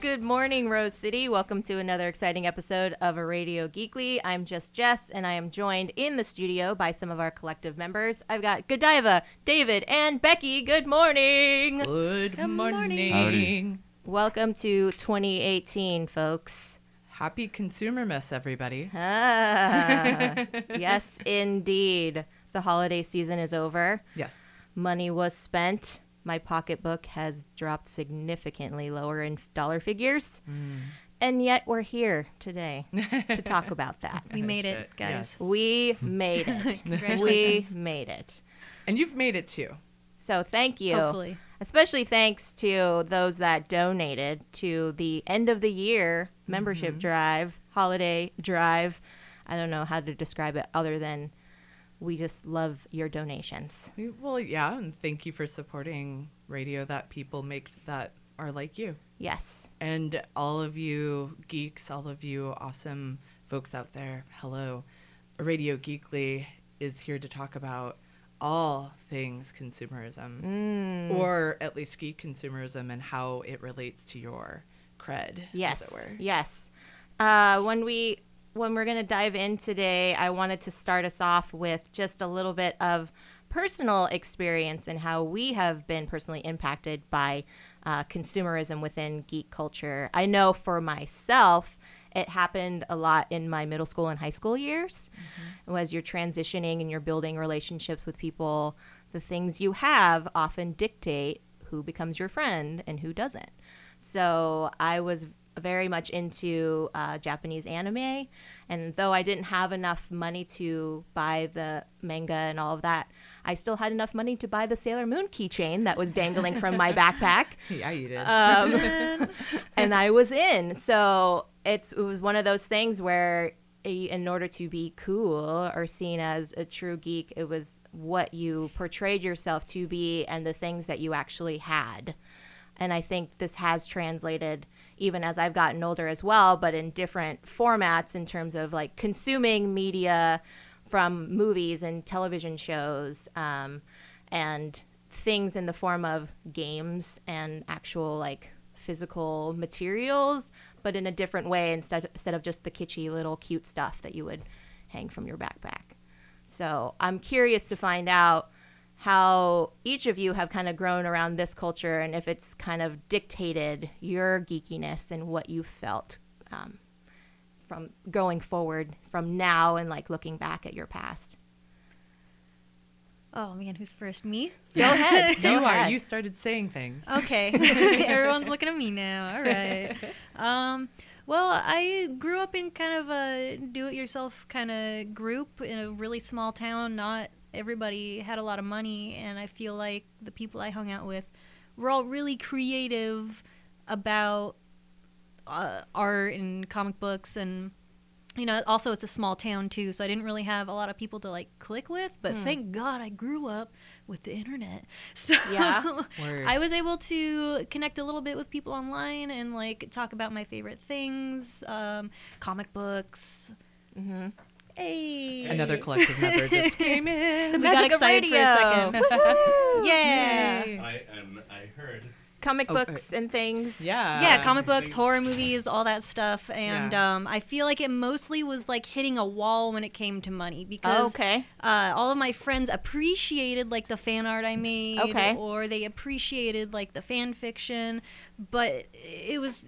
Good morning, Rose City. Welcome to another exciting episode of A Radio Geekly. I'm just Jess, and I am joined in the studio by some of our collective members. I've got Godiva, David, and Becky. Good morning. Good, Good morning. morning. Welcome to 2018, folks. Happy consumer mess, everybody. Ah, yes, indeed. The holiday season is over. Yes. Money was spent. My pocketbook has dropped significantly lower in dollar figures. Mm. And yet we're here today to talk about that. We made it, guys. yes. We made it. we made it. And you've made it too. So thank you. Hopefully. Especially thanks to those that donated to the end of the year membership mm-hmm. drive, holiday drive. I don't know how to describe it other than we just love your donations. Well, yeah, and thank you for supporting radio that people make that are like you. Yes. And all of you geeks, all of you awesome folks out there, hello. Radio Geekly is here to talk about all things consumerism, Mm. or at least geek consumerism and how it relates to your cred. Yes. Yes. Uh, when we when we're going to dive in today, I wanted to start us off with just a little bit of personal experience and how we have been personally impacted by uh, consumerism within geek culture. I know for myself, it happened a lot in my middle school and high school years. As you're transitioning and you're building relationships with people, the things you have often dictate who becomes your friend and who doesn't. So I was very much into uh, Japanese anime, and though I didn't have enough money to buy the manga and all of that, I still had enough money to buy the Sailor Moon keychain that was dangling from my backpack Yeah, you did. um, and I was in. So it's it was one of those things where, in order to be cool or seen as a true geek, it was what you portrayed yourself to be and the things that you actually had. And I think this has translated even as I've gotten older as well, but in different formats in terms of like consuming media from movies and television shows um, and things in the form of games and actual like physical materials, but in a different way instead, instead of just the kitschy little cute stuff that you would hang from your backpack. So I'm curious to find out how each of you have kind of grown around this culture and if it's kind of dictated your geekiness and what you felt um, from going forward from now and like looking back at your past. Oh man, who's first? Me? Go ahead. Go you ahead. are. You started saying things. Okay. Everyone's looking at me now. All right. Um, well, I grew up in kind of a do-it-yourself kind of group in a really small town. Not everybody had a lot of money, and I feel like the people I hung out with were all really creative about uh, art and comic books and you know also it's a small town too so i didn't really have a lot of people to like click with but thank god i grew up with the internet. So Yeah. I was able to connect a little bit with people online and like talk about my favorite things um, comic books hmm hey Another collective member just came in. we got Magic of excited for a radio. second yeah Yay. I am. I heard. Comic Okay. books and things. Yeah. yeah comic books Things. horror movies all that stuff and Yeah. um, i feel like it mostly was like hitting a wall when it came to money Oh, because okay. uh, all of my friends appreciated like the fan art I made, Okay. or they appreciated like the fan fiction, but it was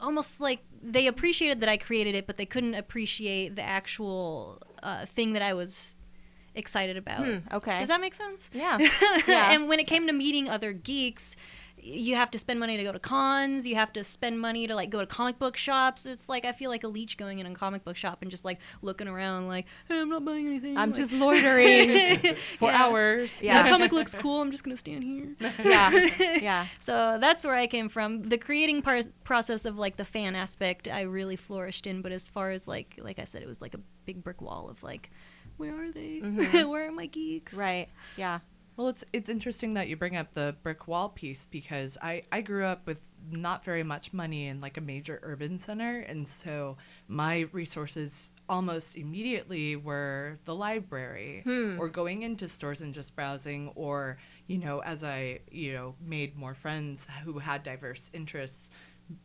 almost like they appreciated that I created it, but they couldn't appreciate the actual uh, thing that I was excited about. Hmm, okay. Does that make sense? yeah. Yeah. and when it came to meeting other geeks, you have to spend money to go to cons. You have to spend money to like go to comic book shops. It's like I feel like a leech going in a comic book shop and just like looking around, like hey, I'm not buying anything. I'm Like- just loitering. For Yeah. hours. Yeah. That comic looks cool. I'm just gonna stand here. yeah. Yeah. So that's where I came from. The creating par- process of like the fan aspect, I really flourished in. But as far as like, like I said, it was like a big brick wall of like, where are they? Mhm. where are my geeks? Right. Yeah. Well, it's it's interesting that you bring up the brick wall piece because I I grew up with not very much money in like a major urban center, and so my resources almost immediately were the library Hmm. or going into stores and just browsing or you know as i you know made more friends who had diverse interests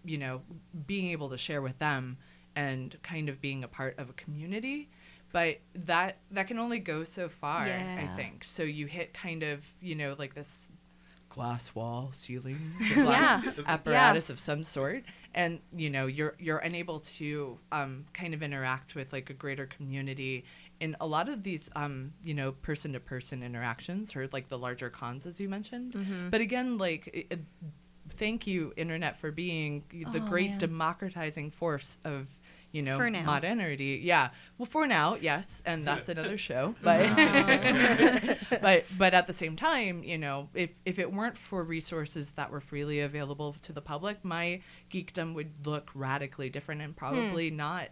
you know, being able to share with them and kind of being a part of a community. But that that can only go so far, I think. So you hit kind of, you know, like this glass wall ceiling Yeah. apparatus of some sort and you know you're you're unable to um, kind of interact with like a greater community in a lot of these um, you know person to person interactions or like the larger cons as you mentioned Mm-hmm. but again like it, it- thank you internet for being the Oh, great man. democratizing force of you know For now. modernity yeah well for now yes and that's another show but but but at the same time, you know, if if it weren't for resources that were freely available to the public, my geekdom would look radically different and probably not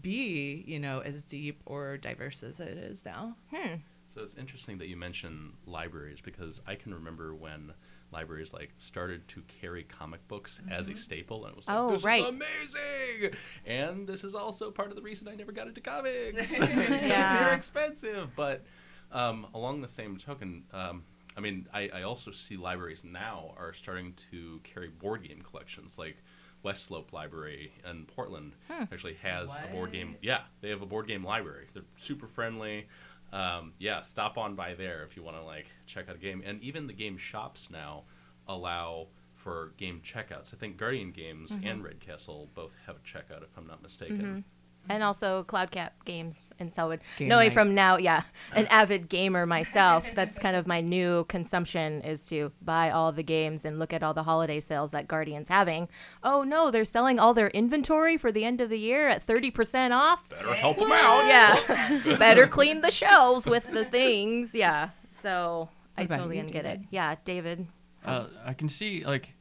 be, you know, as deep or diverse as it is now. Hmm. So it's interesting that you mention libraries because I can remember when libraries like started to carry comic books as a staple, and it was like, Oh, "This right. is amazing!" And this is also part of the reason I never got into comics. Yeah. they're expensive. But um, along the same token, um, I mean, I, I also see libraries now are starting to carry board game collections, like West Slope Library in Portland actually has a board game. Yeah, they have a board game library. They're super friendly. Um, yeah, stop on by there if you want to like check out a game. And even the game shops now allow for game checkouts. I think Guardian Games and Red Castle both have a checkout, if I'm not mistaken. And also CloudCap games in Sellwood. Game Knowing night. from now, yeah, an avid gamer myself, that's kind of my new consumption is to buy all the games and look at all the holiday sales that Guardian's having. Oh no, they're selling all their inventory for the end of the year at 30% off. Better help them out. Yeah. Better clean the shelves with the things. Yeah. So I What about totally you, get it. Yeah, David. Uh, I can see like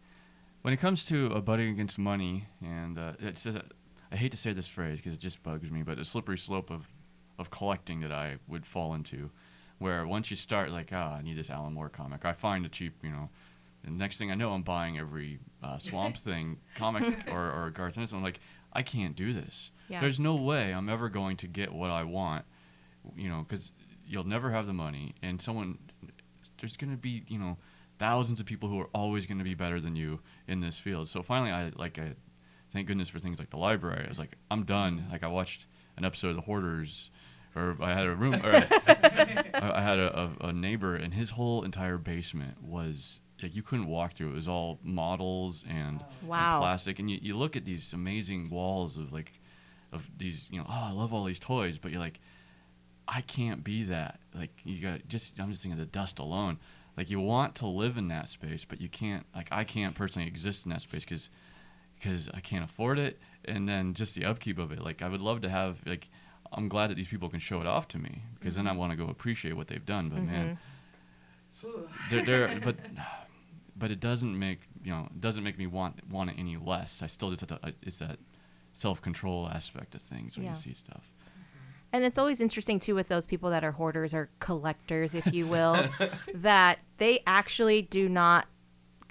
when it comes to abutting against money, and uh, it's just, I hate to say this phrase because it just bugs me, but the slippery slope of of collecting that I would fall into, where once you start like, ah, I need this Alan Moore comic, I find a cheap, you know. the next thing I know, I'm buying every uh, Swamp Thing comic or, or Garth Ennis. I'm like, I can't do this. Yeah. There's no way I'm ever going to get what I want, you know, because you'll never have the money, and someone, there's going to be, you know, thousands of people who are always going to be better than you in this field. So finally, I like, I thank goodness for things like the library. I was like, I'm done. Like I watched an episode of The Hoarders, or I had a room, or I, I had a, a, a neighbor, and his whole entire basement was like you couldn't walk through. It was all models and, and oh, plastic, and you, you look at these amazing walls of like of these, you know, oh, I love all these toys, but you're like, I can't be that. Like you got just I'm just thinking of the dust alone. Like you want to live in that space, but you can't. Like I can't personally exist in that space because because I can't afford it, and then just the upkeep of it. Like I would love to have like. I'm glad that these people can show it off to me because then I mm-hmm. want to go appreciate what they've done. But man, mm-hmm. they're, they're but but it doesn't make you know it doesn't make me want want it any less. I still just have to. I- It's that self control aspect of things when Yeah. you see stuff. Mm-hmm. And it's always interesting too with those people that are hoarders or collectors, if you will, that they actually do not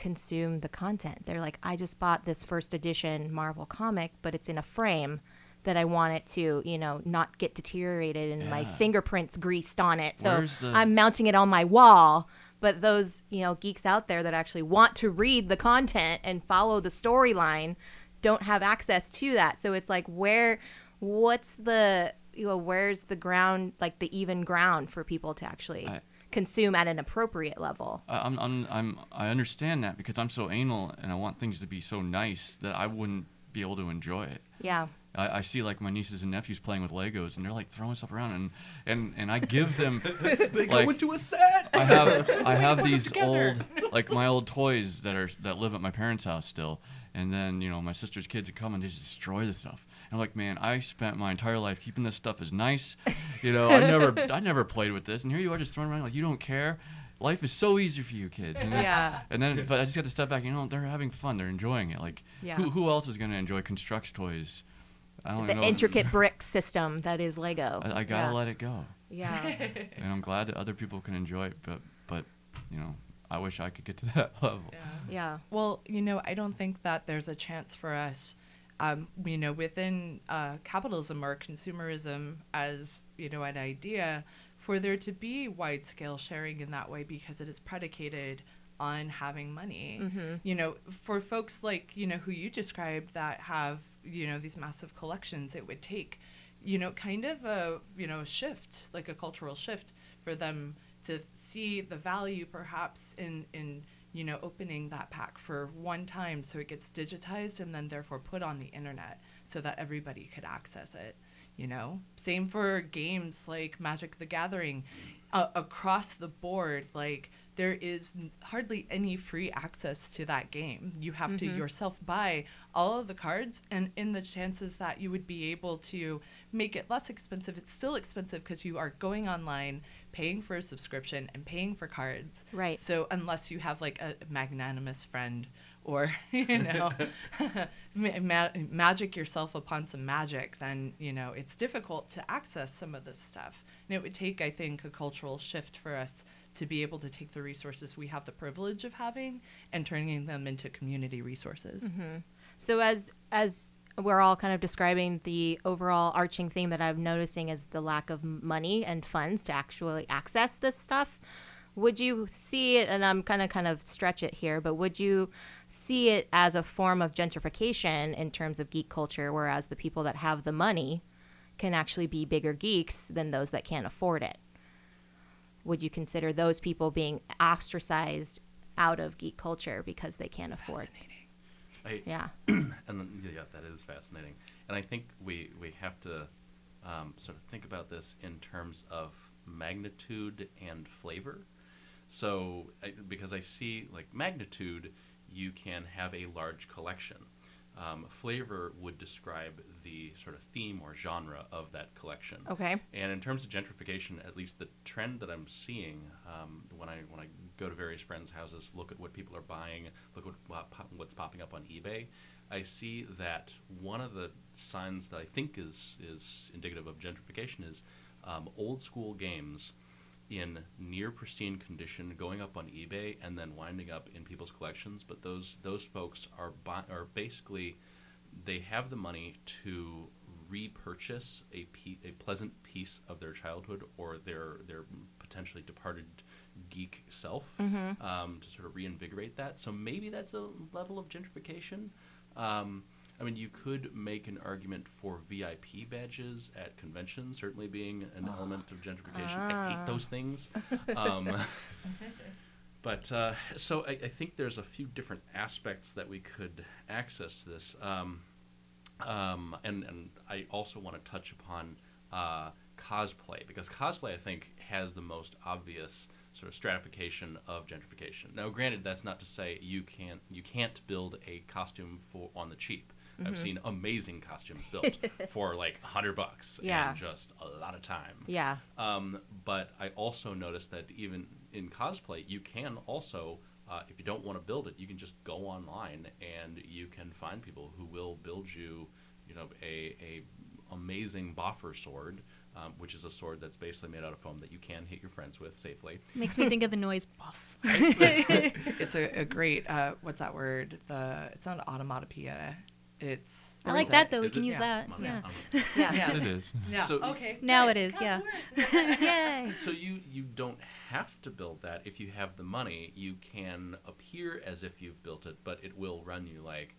consume the content. They're like, I just bought this first edition Marvel comic, but it's in a frame that I want it to, you know, not get deteriorated and my fingerprints greased on it. So the- I'm mounting it on my wall. But those, you know, geeks out there that actually want to read the content and follow the storyline don't have access to that. So it's like where what's the you know, where's the ground like the even ground for people to actually I- consume at an appropriate level? I- I'm, I'm, I'm, I understand that because I'm so anal and I want things to be so nice that I wouldn't be able to enjoy it. Yeah. I, I see like my nieces and nephews playing with Legos and they're like throwing stuff around and, and, and I give them They Like- go into a set. I have I have these old like my old toys that are that live at my parents' house still, and then you know my sister's kids would come and they just destroy the stuff. And I'm like, man, I spent my entire life keeping this stuff as nice. You know, I never I never played with this, and here you are just throwing around like you don't care. Life is so easy for you kids. And then, Yeah. And then, but I just got to step back. You know, they're having fun. They're enjoying it. Like, Yeah. who who else is gonna enjoy construct toys? I don't know. The intricate brick system that is Lego. I, I gotta yeah. let it go Yeah. and I'm glad that other people can enjoy it. But but you know, I wish I could get to that level. Yeah. yeah. Well, you know, I don't think that there's a chance for us, um, you know, within uh, capitalism or consumerism as, you know, an idea, for there to be wide scale sharing in that way because it is predicated on having money. Mm-hmm. You know, for folks like, you know, who you described that have, you know, these massive collections, it would take, you know, kind of a, you know, a shift, like a cultural shift for them to see the value perhaps in in you know opening that pack for one time so it gets digitized and then therefore put on the internet so that everybody could access it you know? Same for games like magic the gathering. Uh, across the board like there is n- hardly any free access to that game. You have to Mhm. yourself buy all of the cards and in the chances that you would be able to make it less expensive it's still expensive because you are going online paying for a subscription and paying for cards Right. so unless you have like a magnanimous friend or you know ma- ma- magic yourself upon some magic then you know it's difficult to access some of this stuff and it would take i think a cultural shift for us to be able to take the resources we have the privilege of having and turning them into community resources Mm-hmm. So as as we're all kind of describing the overall arching theme that I'm noticing is the lack of money and funds to actually access this stuff. Would you see it and I'm kind of kind of stretch it here, but would you see it as a form of gentrification in terms of geek culture whereas the people that have the money can actually be bigger geeks than those that can't afford it? Would you consider those people being ostracized out of geek culture because they can't afford? I, Yeah. and then, yeah, that is fascinating. And I think we we have to um, sort of think about this in terms of magnitude and flavor. So, I, because I see like magnitude, you can have a large collection. Um, flavor would describe the sort of theme or genre of that collection. Okay. And in terms of gentrification, at least the trend that I'm seeing um, when I when I go to various friends' houses, look at what people are buying, look what, what pop- what's popping up on eBay, I see that one of the signs that I think is is indicative of gentrification is um, old school games in near pristine condition going up on eBay and then winding up in people's collections. But those those folks are buy- are basically they have the money to repurchase a pe- a pleasant piece of their childhood or their their potentially departed geek self Mm-hmm. um, to sort of reinvigorate that. So maybe that's a level of gentrification. Um, I mean, you could make an argument for VIP badges at conventions, certainly being an element of gentrification. I Ah. hate those things. Um, but uh, so I, I think there's a few different aspects that we could access to this. Um, um, and, and I also want to touch upon uh, cosplay because cosplay, I think, has the most obvious sort of stratification of gentrification. Now, granted, that's not to say you can't you can't build a costume for on the cheap. I've seen amazing costumes built for like a hundred bucks Yeah. and just a lot of time. Yeah. Um, but I also noticed that even in cosplay, you can also, uh, if you don't want to build it, you can just go online and you can find people who will build you, you know, a, a amazing boffer sword, um, which is a sword that's basically made out of foam that you can hit your friends with safely. Makes me think of the noise buff. it's a, a great uh, what's that word the it's not automatopoeia it's I like that it- though. We Is can it? use Yeah. that. Come on, Yeah. Yeah. yeah It is. yeah So- okay Now good. it is, yeah. Yay. So you you don't have to build that if you have the money. You can appear as if you've built it, but it will run you like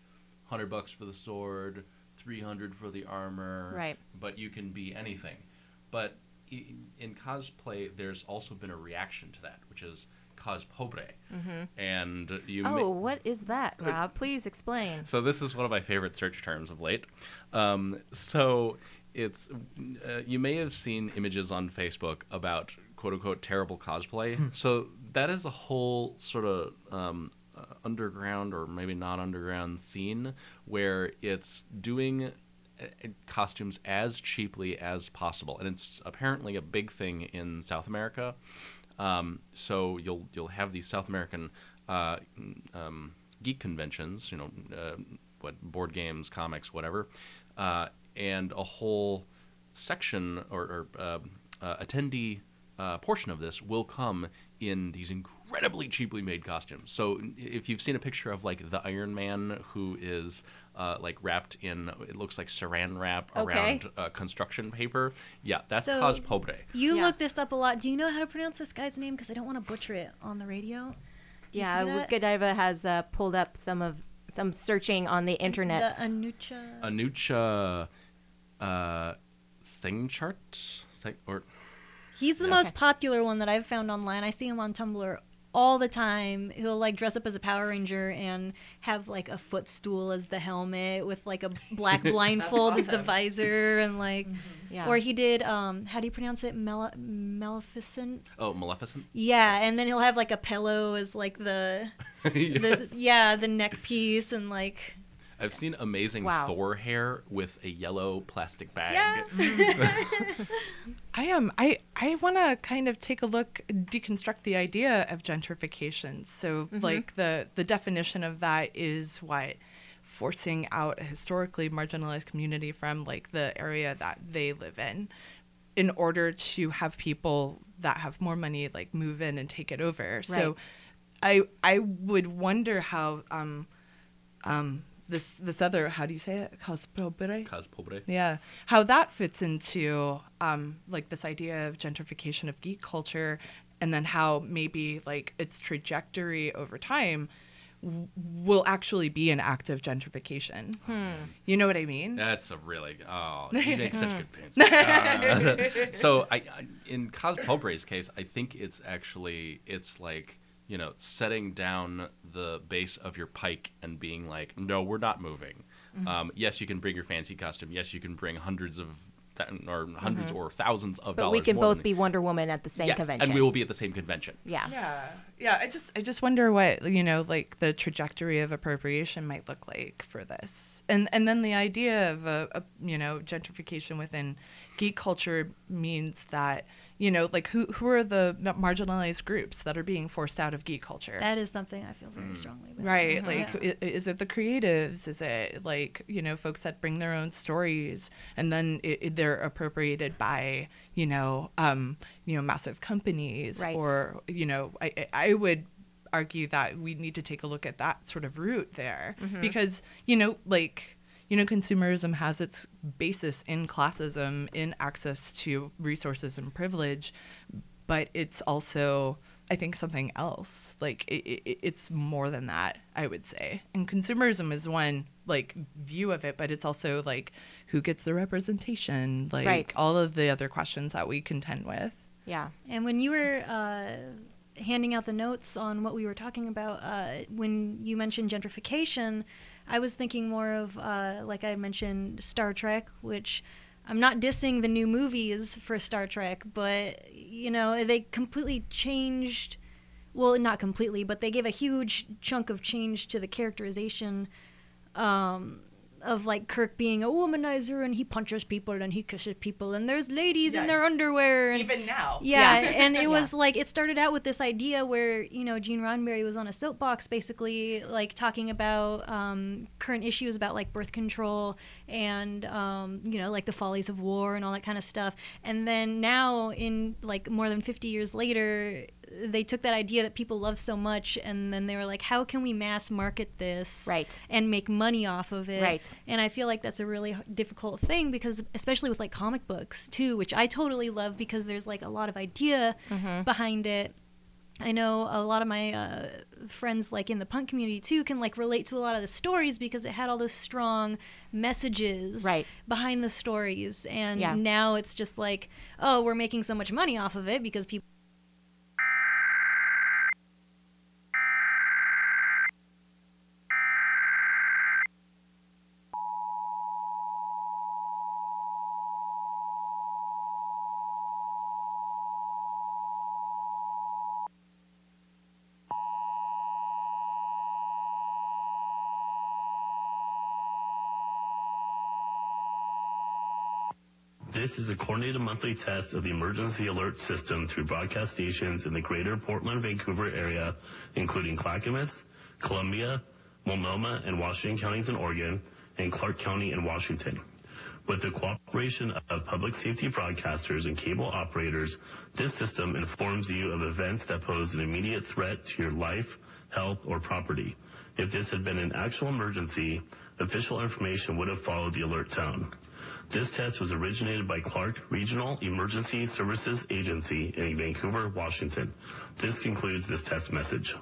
hundred bucks for the sword, three hundred for the armor. Right. But you can be anything. But i- in cosplay, there's also been a reaction to that, which is cospobre, Mm-hmm. and you. Oh, may- what is that, Rob? Please explain. so this is one of my favorite search terms of late. Um, so it's uh, you may have seen images on Facebook about quote unquote terrible cosplay. so that is a whole sort of um, uh, underground or maybe not underground scene where it's doing uh, costumes as cheaply as possible, and it's apparently a big thing in South America. Um, so you'll you'll have these South American uh, um, geek conventions, you know, uh, what board games, comics, whatever, uh, and a whole section or, or uh, uh, attendee uh, portion of this will come in these incredibly cheaply made costumes. So if you've seen a picture of like the Iron Man who is uh, like wrapped in it looks like saran wrap Okay. around uh, construction paper, yeah, that's So- cos pobre. You Yeah. look this up a lot. Do you know how to pronounce this guy's name? Because I don't want to butcher it on the radio. Yeah, see? Godiva has uh, pulled up some of some searching on the internet. The Anucha. Anucha uh, thing chart? Thing, or He's the Yeah. most popular one that I've found online. I see him on Tumblr all the time. He'll like dress up as a Power Ranger and have like a footstool as the helmet with like a black blindfold as the visor and like yeah. or he did um how do you pronounce it? Mele- Maleficent? oh, Maleficent. Yeah, and then he'll have like a pillow as like the, the Yes. yeah, the neck piece and like I've seen amazing Wow. Thor hair with a yellow plastic bag. Yeah. I am. I I want to kind of take a look, deconstruct the idea of gentrification. So, like the the definition of that is what forcing out a historically marginalized community from like the area that they live in, in order to have people that have more money like move in and take it over. So, I I would wonder how um um this this other how do you say it cospobre Cos pobre. yeah, how that fits into um, like this idea of gentrification of geek culture, and then how maybe like its trajectory over time w- will actually be an act of gentrification. You know what I mean? That's a really oh, you make such good points. Uh, so I, I in Cos Pobre's case, I think it's actually it's like you know setting down the base of your pike and being like, no, we're not moving. Um, yes, you can bring your fancy costume. Yes, you can bring hundreds of th- or 100s or thousands of but dollars. we can more both than- be Wonder Woman at the same yes, convention. and we will be at the same convention. Yeah. Yeah, yeah. I just, I just wonder what you know, like the trajectory of appropriation might look like for this, and and then the idea of a, a you know gentrification within geek culture means that you know, like who who are the marginalized groups that are being forced out of geek culture? that is something I feel Mm. very strongly about. Right. Mhm. Like, Yeah. i- is it the creatives? Is it like, you know, folks that bring their own stories and then it, it- they're appropriated by, you know, um, you know, massive companies Right. or, you know, I, I I would argue that we need to take a look at that sort of route there because, you know, like, you know, consumerism has its basis in classism, in access to resources and privilege, but it's also i think something else like it, it, it's more than that i would say and consumerism is one like view of it but it's also like who gets the representation like Right. all of the other questions that we contend with Yeah. And when you were uh, handing out the notes on what we were talking about, uh, when you mentioned gentrification, I was thinking more of, uh, like I mentioned, Star Trek, which I'm not dissing the new movies for Star Trek, but, you know, they completely changed. Well, not completely, but they gave a huge chunk of change to the characterization um, of like Kirk being a womanizer and he punches people and he kisses people and there's ladies in their underwear and even now yeah, Yeah. and it Yeah. was like it started out with this idea where you know Gene Roddenberry was on a soapbox, basically like talking about um, current issues about like birth control and um, you know like the follies of war and all that kind of stuff. And then now, in like more than fifty years later, they took that idea that people love so much, and then they were like, how can we mass market this Right. and make money off of it? Right. And I feel like that's a really difficult thing because, especially with like comic books too, which I totally love because there's like a lot of idea Mm-hmm. behind it. I know a lot of my uh, friends, like in the punk community too, can like relate to a lot of the stories because it had all those strong messages Right. behind the stories. And Yeah. now it's just like, oh, we're making so much money off of it because people. This is a coordinated monthly test of the emergency alert system through broadcast stations in the greater Portland, Vancouver area, including Clackamas, Columbia, Multnomah, and Washington counties in Oregon, and Clark County in Washington. With the cooperation of public safety broadcasters and cable operators, this system informs you of events that pose an immediate threat to your life, health, or property. If this had been an actual emergency, official information would have followed the alert tone. This test was originated by Clark Regional Emergency Services Agency in Vancouver, Washington. This concludes this test message.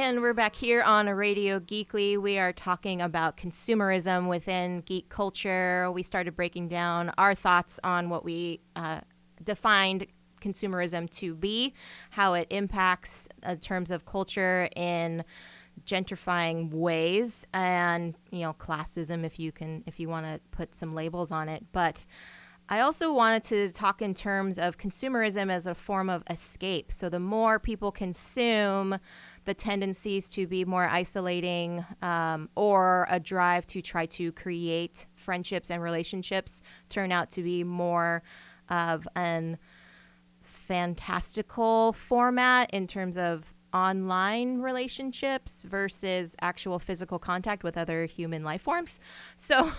And we're back here on Radio Geekly. We are talking about consumerism within geek culture. We started breaking down our thoughts on what we uh, defined consumerism to be, how it impacts in terms of culture in gentrifying ways, and you know classism, if you can, if you want to put some labels on it, but. I also wanted to talk in terms of consumerism as a form of escape. So, the more people consume, the tendencies to be more isolating um, or a drive to try to create friendships and relationships turn out to be more of an fantastical format in terms of online relationships versus actual physical contact with other human life forms. So,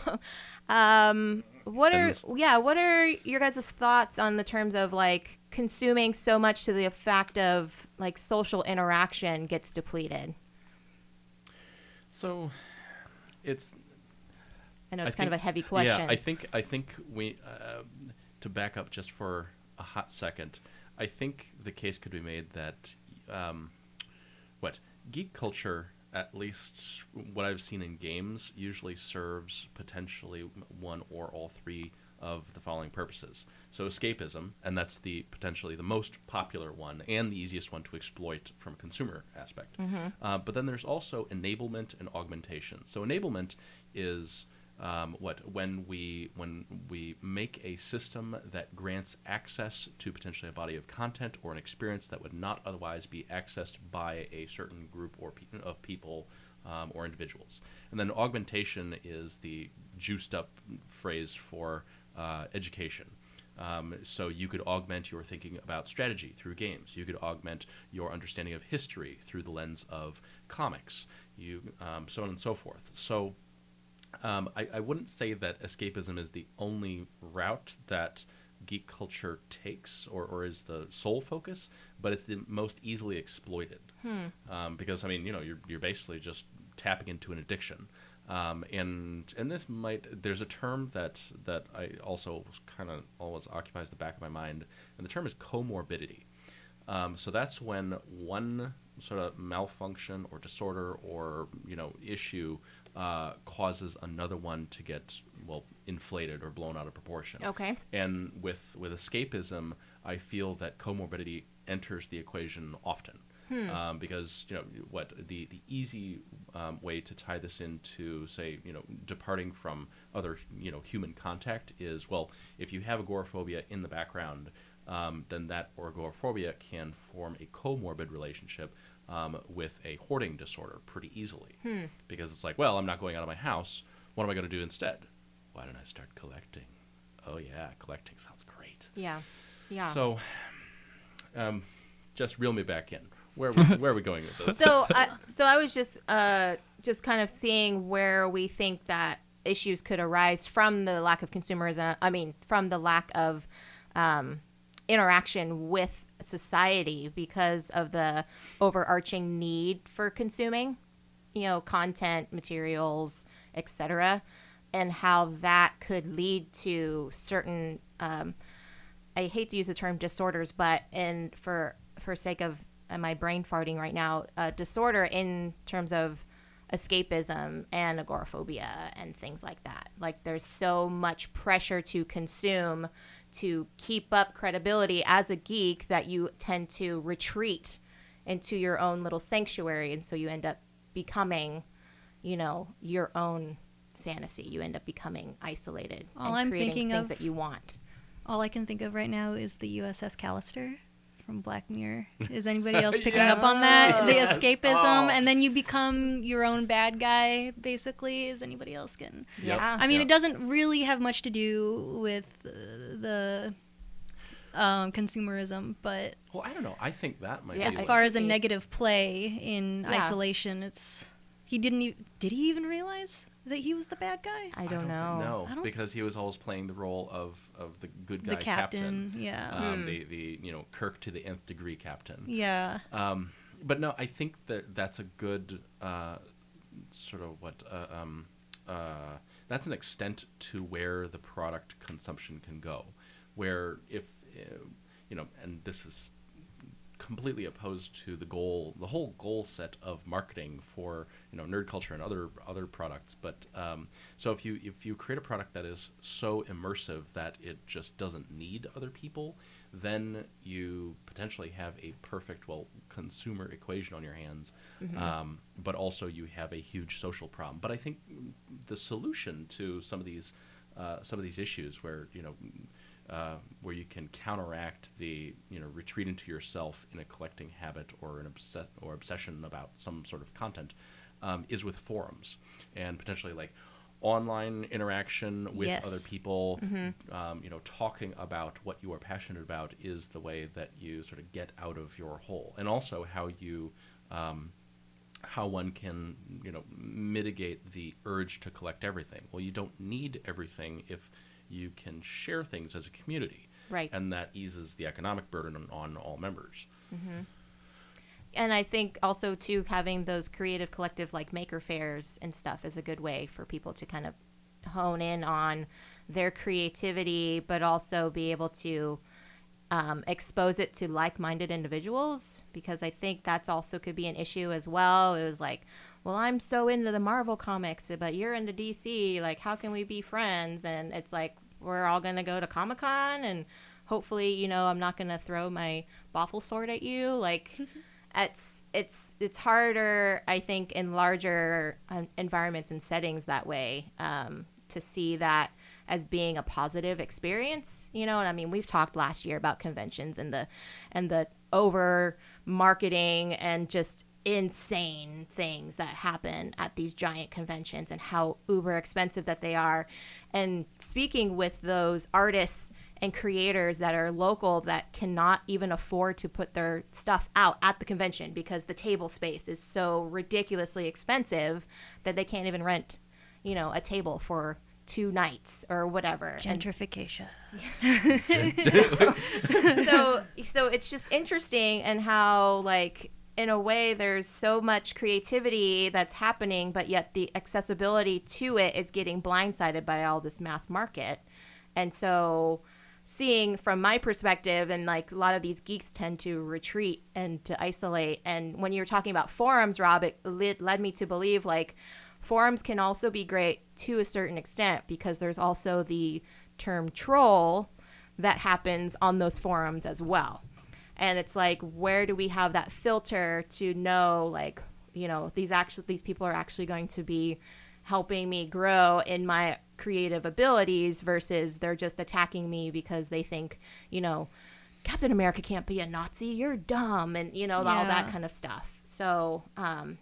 um, what are yeah, what are your guys' thoughts on the terms of like consuming so much to the effect of like social interaction gets depleted? So, it's I know I it's kind of a heavy question. Yeah, I think I think we uh, to back up just for a hot second. I think the case could be made that um, what geek culture, at least what I've seen in games, usually serves potentially one or all three of the following purposes. So escapism, and that's the potentially the most popular one and the easiest one to exploit from a consumer aspect. Uh, but then there's also enablement and augmentation. So enablement is um, what when we when we make a system that grants access to potentially a body of content or an experience that would not otherwise be accessed by a certain group or pe- of people um, or individuals. And then augmentation is the juiced up phrase for uh, education. Um, so you could augment your thinking about strategy through games. You could augment your understanding of history through the lens of comics. You um, so on and so forth. So um, I, I wouldn't say that escapism is the only route that geek culture takes or, or is the sole focus, but it's the most easily exploited. Um, because, I mean, you know, you're, you're basically just tapping into an addiction. Um, and and this might there's a term that that I also kind of always occupies the back of my mind, and the term is comorbidity. Um, so that's when one sort of malfunction or disorder or you know issue uh, causes another one to get well inflated or blown out of proportion. Okay. And with with escapism, I feel that comorbidity enters the equation often. Um, because you know what the the easy um, way to tie this into say you know departing from other you know human contact is well if you have agoraphobia in the background um, then that or agoraphobia can form a comorbid relationship um, with a hoarding disorder pretty easily. Because it's like well I'm not going out of my house. What am I going to do instead? Why don't I start collecting? Oh yeah collecting sounds great. Yeah, yeah. so um, just reel me back in where are we, where are we going with this so I, so I was just uh just kind of seeing where we think that issues could arise from the lack of consumerism. I mean, from the lack of um, interaction with society because of the overarching need for consuming, you know, content, materials, etc., and how that could lead to certain. Um, I hate to use the term disorders, but in for for sake of my brain farting right now, uh, disorder in terms of escapism and agoraphobia and things like that. Like there's so much pressure to consume to keep up credibility as a geek that you tend to retreat into your own little sanctuary and so you end up becoming, you know, your own fantasy. You end up becoming isolated All and I'm creating thinking things of- that you want. All I can think of right now is the USS Callister from Black Mirror. Is anybody else picking up on that? The Yes. escapism, Oh. and then you become your own bad guy. Basically, is anybody else getting? Yep. Yeah. I mean, Yeah. it doesn't really have much to do with uh, the um, consumerism, but well I don't know I think that might Yeah, be as far as a negative play in Yeah. isolation, it's he didn't. E- did he even realize that he was the bad guy? I don't, know. No, I don't- because he was always playing the role of, of the good guy the captain, yeah, Um, Hmm. the, the you know Kirk to the nth degree captain. yeah. Um, but no, I think that that's a good uh, sort of what uh, um, uh, that's an extent to where the product consumption can go. Where if uh, you know, and this is completely opposed to the goal, the whole goal set of marketing for you know nerd culture and other other products. But um, so if you if you create a product that is so immersive that it just doesn't need other people, then you potentially have a perfect well consumer equation on your hands. Um, but also you have a huge social problem. But I think the solution to some of these uh, some of these issues where you know uh, where you can counteract the you know retreat into yourself in a collecting habit or an obsess or obsession about some sort of content um, is with forums and potentially like online interaction with Yes. other people um, you know talking about what you are passionate about is the way that you sort of get out of your hole. And also how you um, how one can you know mitigate the urge to collect everything. Well you don't need everything if you can share things as a community Right. and that eases the economic burden on, on all members and I think also too having those creative collectives like maker fairs and stuff is a good way for people to kind of hone in on their creativity, but also be able to um, expose it to like-minded individuals because I think that's also could be an issue as well. It was like, well, I'm so into the Marvel comics, but you're into DC. Like, how can we be friends? And it's like we're all gonna go to Comic Con, and hopefully, you know, I'm not gonna throw my boffer sword at you. Like, it's it's it's harder, I think, in larger um, environments and settings that way um, to see that as being a positive experience. You know, and I mean, we've talked last year about conventions and the and the over marketing and just insane things that happen at these giant conventions and how uber expensive that they are and speaking with those artists and creators that are local that cannot even afford to put their stuff out at the convention because the table space is so ridiculously expensive that they can't even rent you know a table for two nights or whatever And Gentrification. so so it's just interesting and how like in a way there's so much creativity that's happening but yet the accessibility to it is getting blindsided by all this mass market. And so seeing from my perspective and like a lot of these geeks tend to retreat and to isolate. And when you were talking about forums rob it led, led me to believe like forums can also be great to a certain extent because there's also the term troll that happens on those forums as well and it's like where do we have that filter to know like you know these actually these people are actually going to be helping me grow in my creative abilities versus they're just attacking me because they think you know captain america can't be a nazi you're dumb and you know all that kind of stuff. So um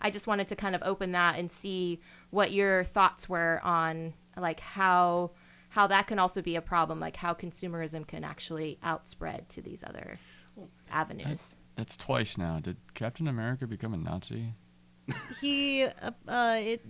i just wanted to kind of open that and see what your thoughts were on like how how that can also be a problem like how consumerism can actually outspread to these other avenues That's twice now. Did Captain America become a Nazi? he uh, uh it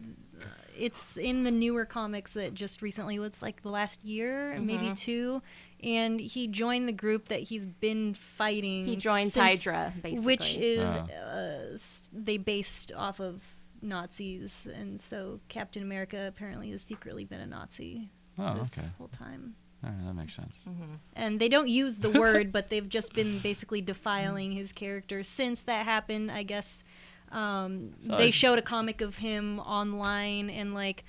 it's in the newer comics that just recently was like the last year maybe two and he joined the group that he's been fighting He joined since- Hydra, basically, which is Oh. uh, they based off of nazis and so captain america apparently has secretly been a nazi Oh, this okay. whole time All right, that makes sense. mhm and they don't use the word, but they've just been basically defiling his character since that happened. I guess um, So they I- showed a comic of him online and like,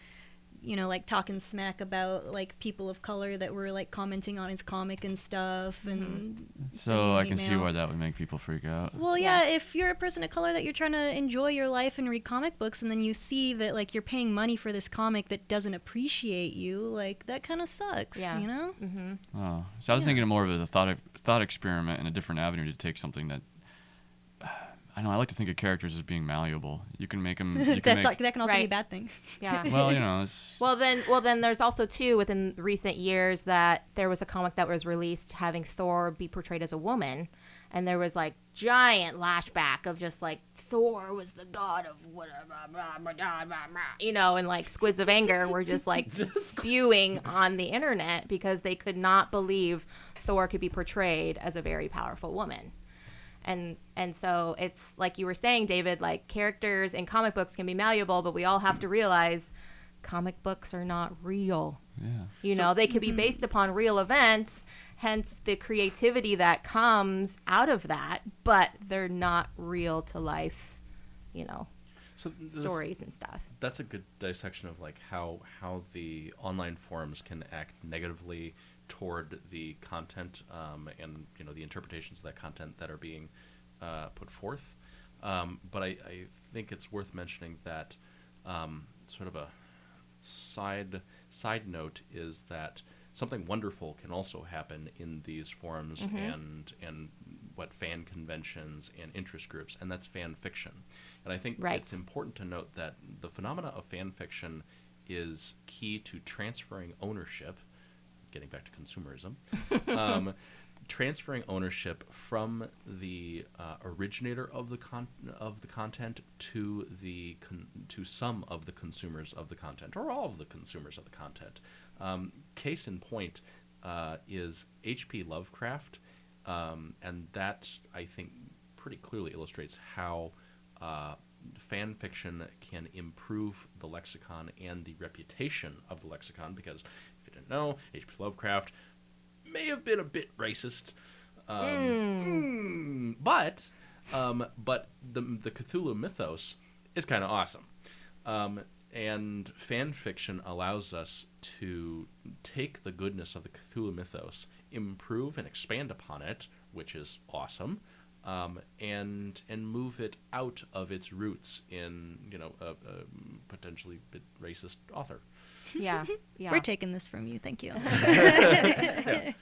you know, like talking smack about like people of color that were like commenting on his comic and stuff, and So I sending can see why that would make people freak out. Well, yeah. if you're a person of color that you're trying to enjoy your life and read comic books, and then you see that like you're paying money for this comic that doesn't appreciate you, like that kind of sucks. Yeah. You know. mm-hmm. Oh, so I was Yeah. thinking more of as a thought thought experiment and a different avenue to take something that. I know. I like to think of characters as being malleable. You can make them. You can That's make, like, that can also be a bad thing. yeah well, you know, it's, Well then, well then, there's also too within recent years that there was a comic that was released having Thor be portrayed as a woman, and there was like giant lashback of just like Thor was the god of whatever, blah, blah, blah, blah, blah, you know, and like squids of anger were just like spewing on the internet because they could not believe Thor could be portrayed as a very powerful woman and and so it's like you were saying david like characters in comic books can be malleable but we all have to realize comic books are not real yeah. you know they could be mm-hmm. based upon real events hence the creativity that comes out of that, but they're not real to life, you know, So stories and stuff. that's a good dissection of like how how the online forums can act negatively toward the content um, and you know the interpretations of that content that are being uh, put forth. Um, but I, I think it's worth mentioning that um, sort of a side side note is that something wonderful can also happen in these forums and and what fan conventions and interest groups, and that's fan fiction. And I think Right. it's important to note that the phenomena of fan fiction is key to transferring ownership. Getting back to consumerism, um, transferring ownership from the uh, originator of the con- of the content to the con- to some of the consumers of the content or all of the consumers of the content. Um, case in point uh, is H.P. Lovecraft, um, and that I think pretty clearly illustrates how uh, fan fiction can improve the lexicon and the reputation of the lexicon. Because didn't know, H.P. Lovecraft may have been a bit racist, um, mm, but um, but the the Cthulhu mythos is kind of awesome. Um, and fan fiction allows us to take the goodness of the Cthulhu mythos, improve and expand upon it, which is awesome, um, and and move it out of its roots in you know a, a potentially bit racist author. Yeah, yeah. We're taking this from you. Thank you.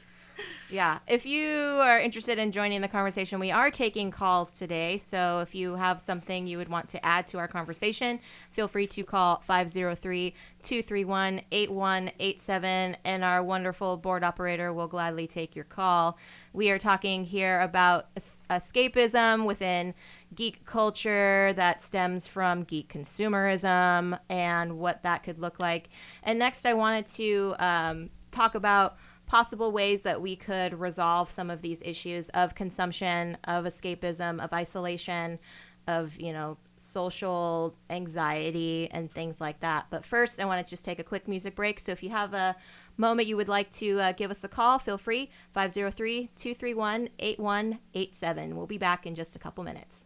Yeah. If you are interested in joining the conversation, we are taking calls today. So if you have something you would want to add to our conversation, feel free to call 503 231 8187, and our wonderful board operator will gladly take your call. We are talking here about es- escapism within geek culture that stems from geek consumerism and what that could look like. And next, I wanted to um, talk about possible ways that we could resolve some of these issues of consumption, of escapism, of isolation, of, you know, social anxiety and things like that. But first, I want to just take a quick music break. So if you have a moment you would like to uh, give us a call, feel free 503 231 8187. We'll be back in just a couple minutes.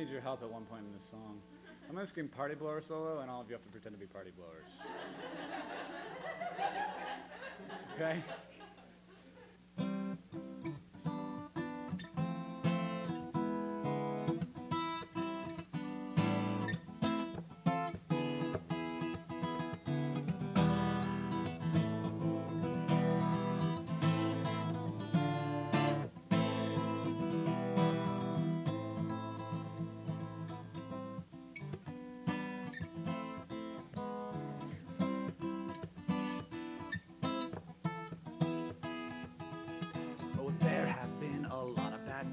Need your help at one point in this song. I'm gonna scream party blower solo, and all of you have to pretend to be party blowers. okay?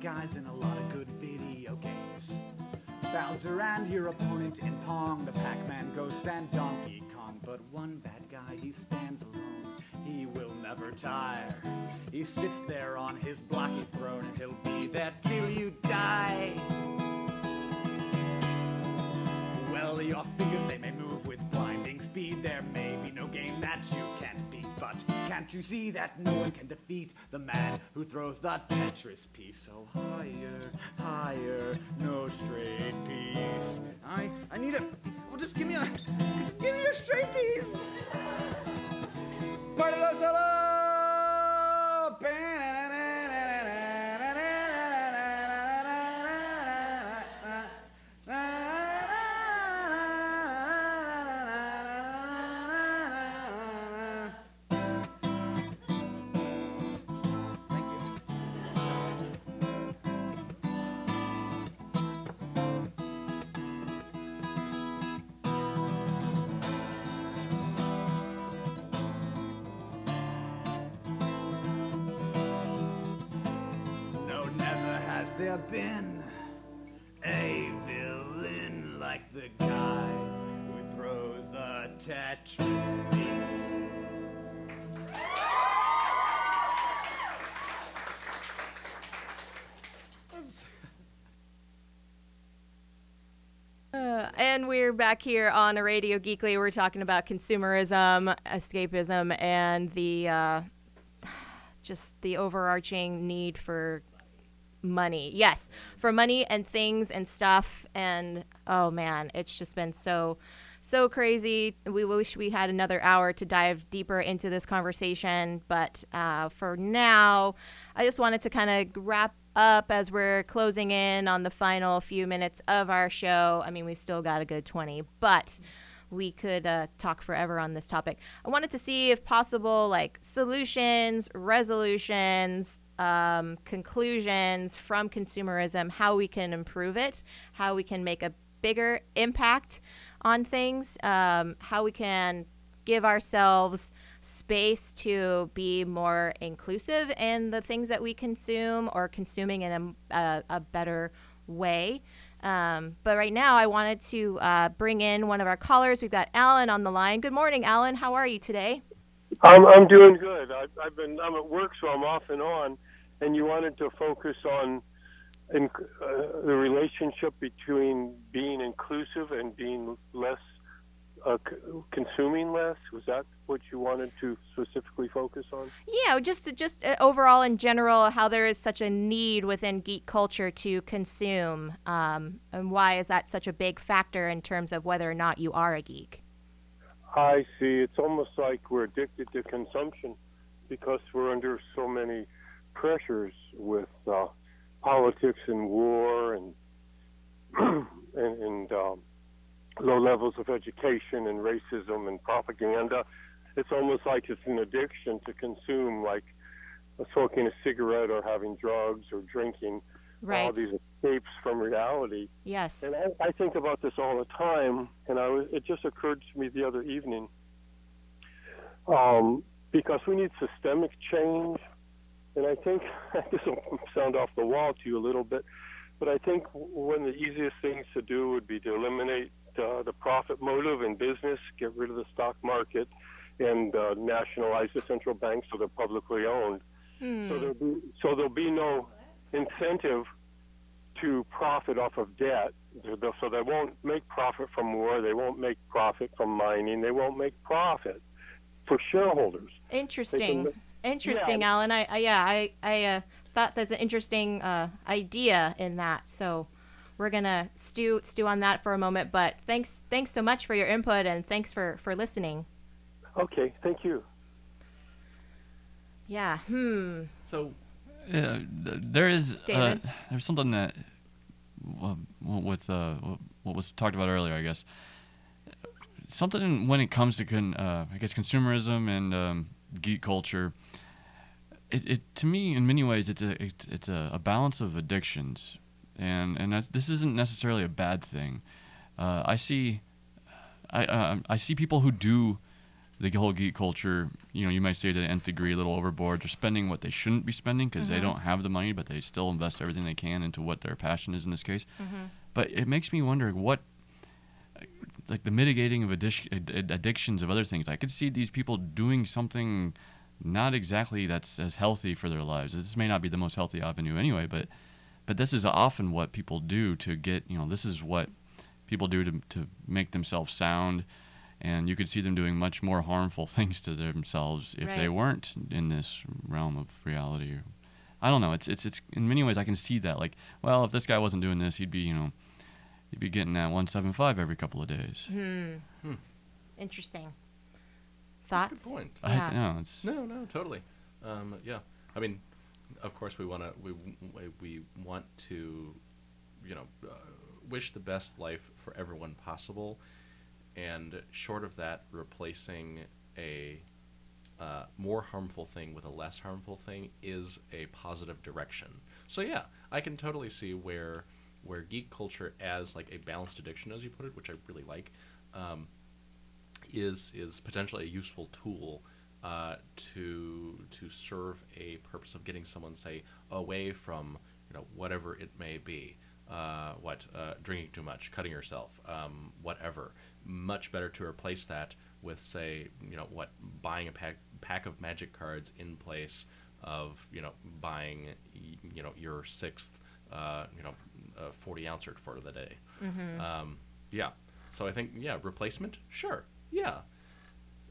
Guys in a lot of good video games. Bowser and your opponent in Pong, the Pac-Man Ghosts and Donkey Kong. But one bad guy, he stands alone. He will never tire. He sits there on his blocky throne and he'll be there till you die. Can't you see that no one can defeat the man who throws the Tetris piece? So higher, higher, no straight piece. I, I need a, well, just give me a, give me a straight piece. Party! been a villain like the guy who throws the Tetris piece. Uh, and we're back here on a Radio Geekly. We're talking about consumerism, escapism, and the uh, just the overarching need for money. Yes, for money and things and stuff. And oh man, it's just been so so crazy. We wish we had another hour to dive deeper into this conversation, but uh, for now, I just wanted to kind of wrap up as we're closing in on the final few minutes of our show. I mean, we've still got a good 20, but we could uh, talk forever on this topic. I wanted to see if possible, like solutions, resolutions, um, conclusions from consumerism, how we can improve it, how we can make a bigger impact on things, um, how we can give ourselves space to be more inclusive in the things that we consume or consuming in a, a, a better way. Um, but right now, I wanted to uh, bring in one of our callers. We've got Alan on the line. Good morning, Alan. How are you today? I'm I'm doing good. I, I've been I'm at work, so I'm off and on. And you wanted to focus on in, uh, the relationship between being inclusive and being less uh, c- consuming less. Was that what you wanted to specifically focus on? Yeah, just just uh, overall in general, how there is such a need within geek culture to consume, um, and why is that such a big factor in terms of whether or not you are a geek? I see. It's almost like we're addicted to consumption because we're under so many pressures with uh, politics and war and and, and um, low levels of education and racism and propaganda. It's almost like it's an addiction to consume, like smoking a cigarette or having drugs or drinking. Right. All these escapes from reality. Yes. And I, I think about this all the time, and I was, it just occurred to me the other evening. Um, because we need systemic change, and I think this will sound off the wall to you a little bit, but I think one of the easiest things to do would be to eliminate uh, the profit motive in business, get rid of the stock market, and uh, nationalize the central banks so they're publicly owned. Hmm. So there'll be so there'll be no incentive to profit off of debt. So they won't make profit from war. They won't make profit from mining. They won't make profit for shareholders. Interesting. They Interesting, Yeah. Alan. I, I yeah, I I uh, thought that's an interesting uh, idea in that. So we're gonna stew stew on that for a moment. But thanks thanks so much for your input and thanks for for listening. Okay, thank you. Yeah. Hmm. So Yeah, there is uh, there's something that well, with uh, what was talked about earlier, I guess. Something when it comes to con, uh, I guess consumerism and um, geek culture. It, it to me in many ways it's a it's, it's a, a balance of addictions, and and that's, this isn't necessarily a bad thing. Uh, I see, I uh, I see people who do the whole geek culture, you know, you might say to the nth degree, a little overboard. They're spending what they shouldn't be spending because they don't have the money, but they still invest everything they can into what their passion is in this case. But it makes me wonder what, like the mitigating of addic- ad- ad- addictions of other things. I could see these people doing something not exactly that's as healthy for their lives. This may not be the most healthy avenue anyway, but but this is often what people do to get you know this is what people do to to make themselves sound and you could see them doing much more harmful things to themselves if they weren't in this realm of reality I don't know it's it's it's in many ways I can see that like well if this guy wasn't doing this he'd be you know he'd be getting that 175 every couple of days Hmm. Interesting. That's a Thoughts? good point. Yeah. I no it's No, no, totally. Um, yeah, I mean, of course, we want to we we- we want to, you know, uh, wish the best life for everyone possible, and short of that, replacing a uh, more harmful thing with a less harmful thing is a positive direction. So yeah, I can totally see where where geek culture as like a balanced addiction, as you put it, which I really like. Um, is is potentially a useful tool uh, to to serve a purpose of getting someone say away from you know whatever it may be. Uh, what uh, drinking too much cutting yourself um, whatever. Much better to replace that with say you know what buying a pack pack of magic cards in place of you know buying you know your sixth uh, you know uh, 40 ouncer for the day. Um, Yeah. So I think yeah, replacement, sure, yeah,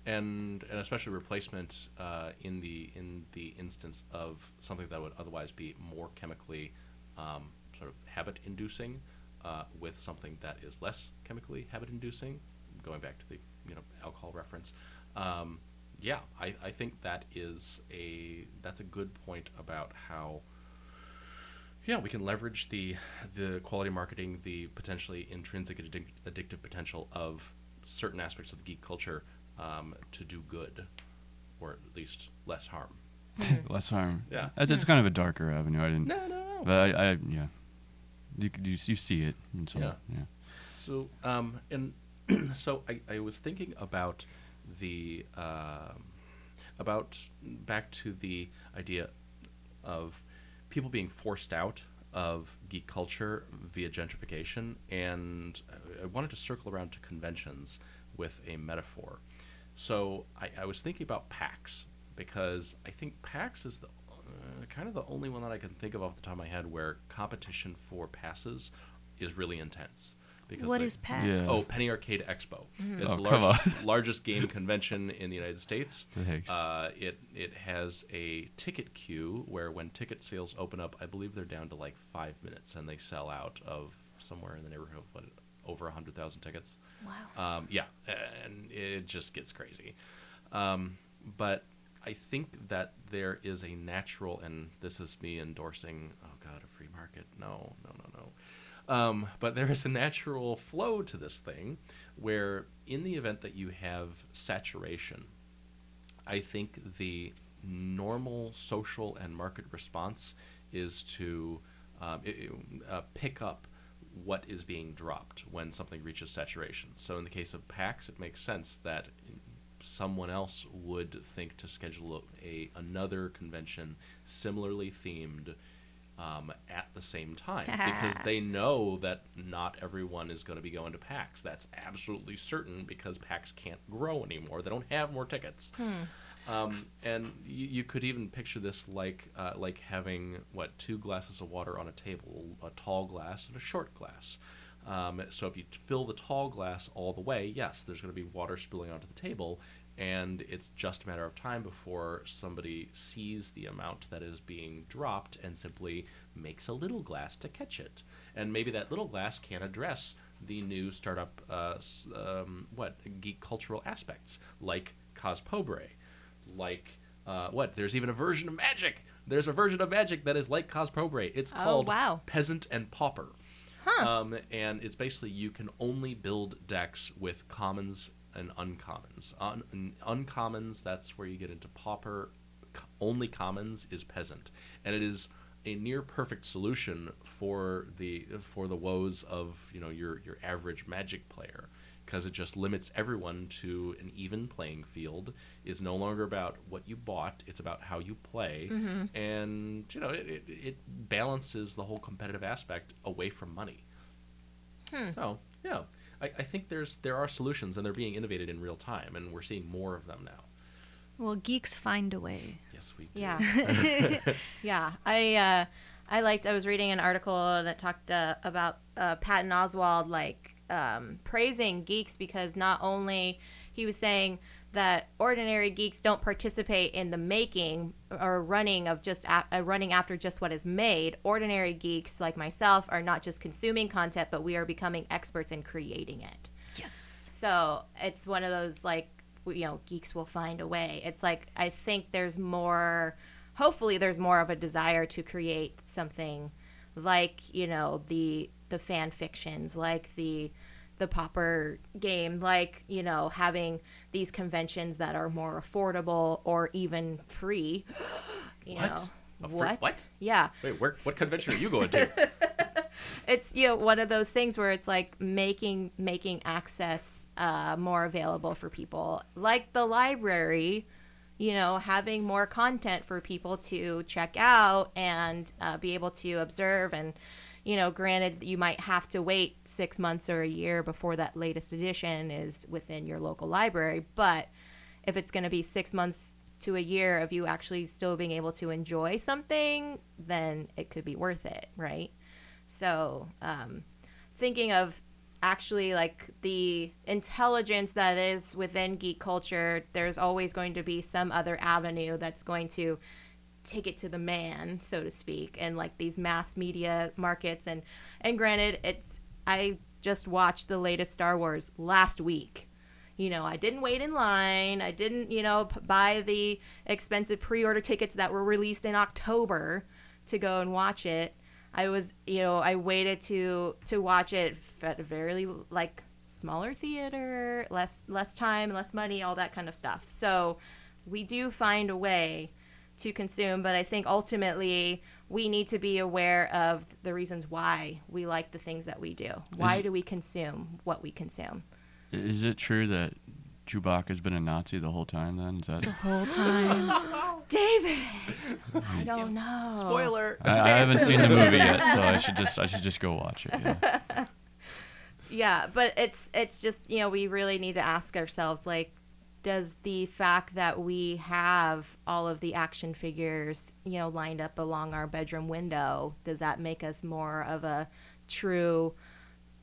and and especially replacement uh, in the in the instance of something that would otherwise be more chemically um, sort of habit inducing uh, with something that is less chemically habit inducing. Going back to the you know alcohol reference, um, yeah, I, I think that is a that's a good point about how yeah, we can leverage the the quality marketing, the potentially intrinsic addic- addictive potential of certain aspects of the geek culture um, to do good, or at least less harm. Less harm. Yeah. It's, it's kind of a darker avenue. I didn't. No, no, no. But I, I yeah. You you, you see it. In some, Yeah. yeah. So, um, and so I, I was thinking about the um, about back to the idea of people being forced out of geek culture via gentrification, and I- wanted to circle around to conventions with a metaphor. So I, I was thinking about PAX because I think PAX is the uh, kind of the only one that I can think of off the top of my head where competition for passes is really intense. Because What they- is PAX? Yeah. Oh, Penny Arcade Expo. It's Oh, the large, largest game convention in the United States. Uh, it it has a ticket queue where when ticket sales open up, I believe they're down to like five minutes, and they sell out of somewhere in the neighborhood of what, over hundred thousand tickets. Wow. Um, yeah, and it just gets crazy. Um, but I think that there is a natural, and this is me endorsing, oh God, a free market. No, no, no, no. Um, but there is a natural flow to this thing where, in the event that you have saturation, I think the normal social and market response is to um, i- i- uh, pick up what is being dropped when something reaches saturation. So in the case of PAX, it makes sense that someone else would think to schedule a another convention similarly themed um, at the same time because they know that not everyone is going to be going to PAX. That's absolutely certain because PAX can't grow anymore. They don't have more tickets. Um, and you, you could even picture this like uh, like having what two glasses of water on a table, a tall glass and a short glass. Um, so if you fill the tall glass all the way, yes, there's going to be water spilling onto the table, and it's just a matter of time before somebody sees the amount that is being dropped and simply makes a little glass to catch it. And maybe that little glass can address the new startup, uh, um, what geek cultural aspects like Cospobre, like uh, what? There's even a version of Magic. There's a version of Magic that is like Cospobre. It's Oh, called wow. Peasant and Pauper. Huh. Um, and it's basically you can only build decks with commons and uncommons. Un- un- uncommons, that's where you get into pauper. Only commons is peasant, and it is a near perfect solution for the for the woes of you know your your average Magic player because it just limits everyone to an even playing field. It's no longer about what you bought; it's about how you play, mm-hmm. and you know it, it, it balances the whole competitive aspect away from money. Hmm. So yeah, I, I think there's there are solutions and they're being innovated in real time, and we're seeing more of them now. Well, geeks find a way. Yes, we do. Yeah. yeah. I uh, I liked. I was reading an article that talked uh, about uh, Patton Oswalt like um, praising geeks because not only he was saying that ordinary geeks don't participate in the making or running of just a- uh, running after just what is made. Ordinary geeks like myself are not just consuming content, but we are becoming experts in creating it. Yes. So it's one of those like you know geeks will find a way. It's like I think there's more. Hopefully, there's more of a desire to create something like you know the the fan fictions, like the the pauper game, like you know having these conventions that are more affordable or even free. You What? know free- what? what? Yeah Wait, where, what convention are you going to? it's you know one of those things where it's like making making access uh, more available for people like the library you know having more content for people to check out and uh, be able to observe and you know granted you might have to wait six months or a year before that latest edition is within your local library but if it's going to be six months to a year of you actually still being able to enjoy something then it could be worth it right? So, um, thinking of actually like the intelligence that is within geek culture, there's always going to be some other avenue that's going to take it to the man, so to speak, and like these mass media markets. And and granted, it's I just watched the latest Star Wars last week. You know, I didn't wait in line. I didn't, you know, p- buy the expensive pre-order tickets that were released in October to go and watch it. I was, you know, I waited to to watch it at a very like smaller theater, less less time, less money, all that kind of stuff. So we do find a way to consume, but I think ultimately we need to be aware of the reasons why we like the things that we do. Why Is- do we consume what we consume? Is it true that Chewbacca's been a Nazi the whole time? Then is that? The whole time. David, I don't know. Spoiler. I, I haven't seen the movie yet, so I should just I should just go watch it. Yeah. Yeah, but it's it's just you know we really need to ask ourselves like, does the fact that we have all of the action figures you know lined up along our bedroom window does that make us more of a true,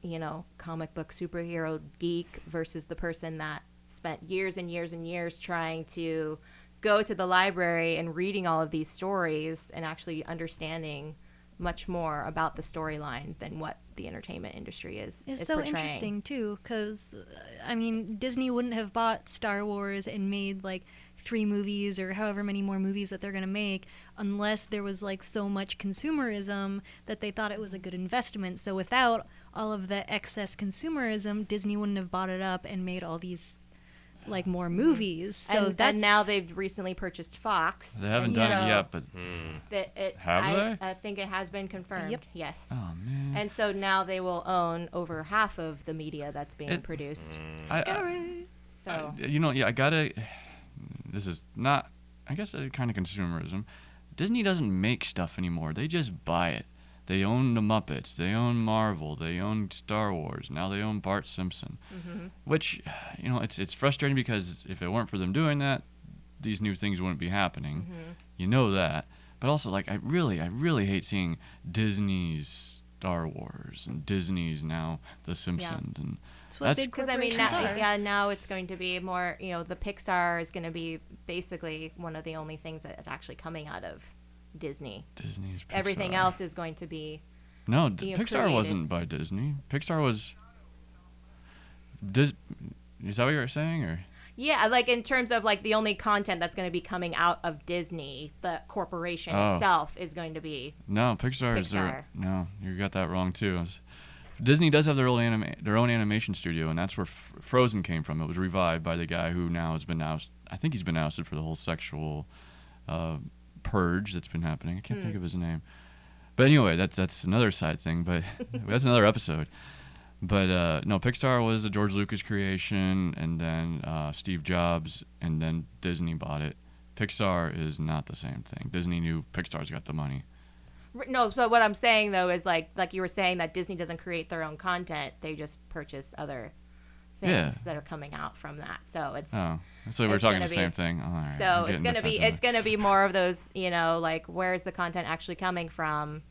you know, comic book superhero geek versus the person that spent years and years and years trying to go to the library and reading all of these stories and actually understanding much more about the storyline than what the entertainment industry is. It's is so portraying. interesting too, because uh, I mean, Disney wouldn't have bought Star Wars and made like three movies or however many more movies that they're gonna make unless there was like so much consumerism that they thought it was a good investment. So without all of the excess consumerism, Disney wouldn't have bought it up and made all these like more movies. So and, that's and now they've recently purchased Fox. They haven't done so it yet, but hmm. That it, Have I, they? I think it has been confirmed. Yep. Yes. oh man. And so now they will own over half of the media that's being It- produced. I- I- Scary. So I- you know, yeah, I gotta. This is not, I guess, uh, a kind of consumerism. Disney doesn't make stuff anymore. They just buy it. They own the Muppets. They own Marvel. They own Star Wars. Now they own Bart Simpson. Mm-hmm. Which, you know, it's it's frustrating because if it weren't for them doing that, these new things wouldn't be happening. Mm-hmm. You know that. But also, like, I really, I really hate seeing Disney's Star Wars and Disney's now The Simpsons and That's what That's- big because I mean, now, yeah, now it's going to be more. You know, the Pixar is going to be basically one of the only things that's actually coming out of Disney. Disney's. Everything else is going to be No, D- Pixar created. wasn't by Disney. Pixar was. Dis- is that what you were saying, or Yeah, like in terms of like the only content that's going to be coming out of Disney, the corporation Oh. itself is going to be no? Pixar, is Pixar. their no. You got that wrong too. Disney does have their own anima- their own animation studio, and that's where F- Frozen came from. It was revived by the guy who now has been ousted. I think he's been ousted for the whole sexual uh, purge that's been happening. I can't think Hmm. of his name. But anyway, that's that's another side thing. But that's another episode. But uh, no, Pixar was a George Lucas creation, and then uh, Steve Jobs, and then Disney bought it. Pixar is not the same thing. Disney knew Pixar's got the money. No, so what I'm saying though is like like you were saying that Disney doesn't create their own content; they just purchase other things Yeah. that are coming out from that. So it's Oh, so we're It's talking the be- same thing. All right, so it's gonna be it's gonna be more of those you know like where's the content actually coming from,